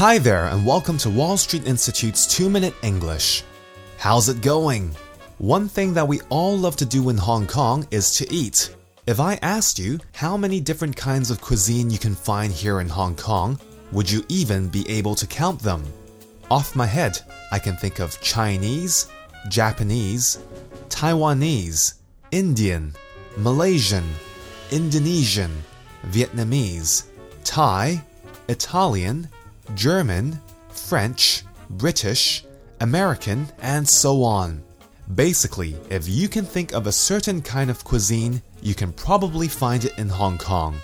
Hi there, and welcome to Wall Street Institute's 2 Minute English. How's it going? One thing that we all love to do in Hong Kong is to eat. If I asked you how many different kinds of cuisine you can find here in Hong Kong, would you even be able to count them? Off my head, I can think of Chinese, Japanese, Taiwanese, Indian, Malaysian, Indonesian, Vietnamese, Thai, Italian, German, French, British, American, and so on. Basically, if you can think of a certain kind of cuisine, you can probably find it in Hong Kong.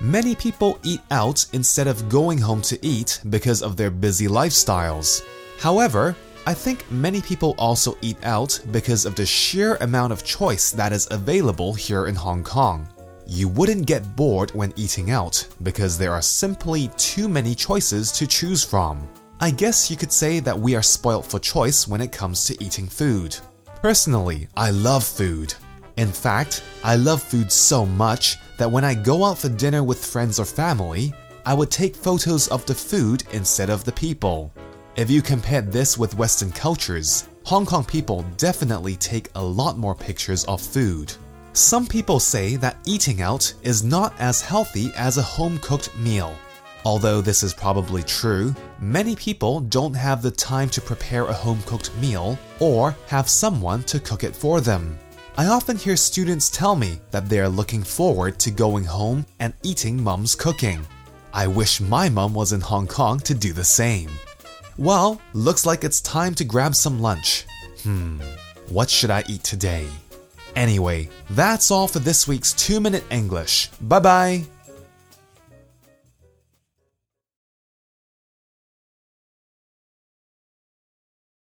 Many people eat out instead of going home to eat because of their busy lifestyles. However, I think many people also eat out because of the sheer amount of choice that is available here in Hong Kong. You wouldn't get bored when eating out because there are simply too many choices to choose from. I guess you could say that we are spoilt for choice when it comes to eating food. Personally, I love food. In fact, I love food so much that when I go out for dinner with friends or family, I would take photos of the food instead of the people. If you compare this with Western cultures, Hong Kong people definitely take a lot more pictures of food. Some people say that eating out is not as healthy as a home cooked meal. Although this is probably true, many people don't have the time to prepare a home cooked meal or have someone to cook it for them. I often hear students tell me that they are looking forward to going home and eating mum's cooking. I wish my mum was in Hong Kong to do the same. Well, looks like it's time to grab some lunch. Hmm, what should I eat today? Anyway, that's all for this week's 2 Minute English. Bye bye!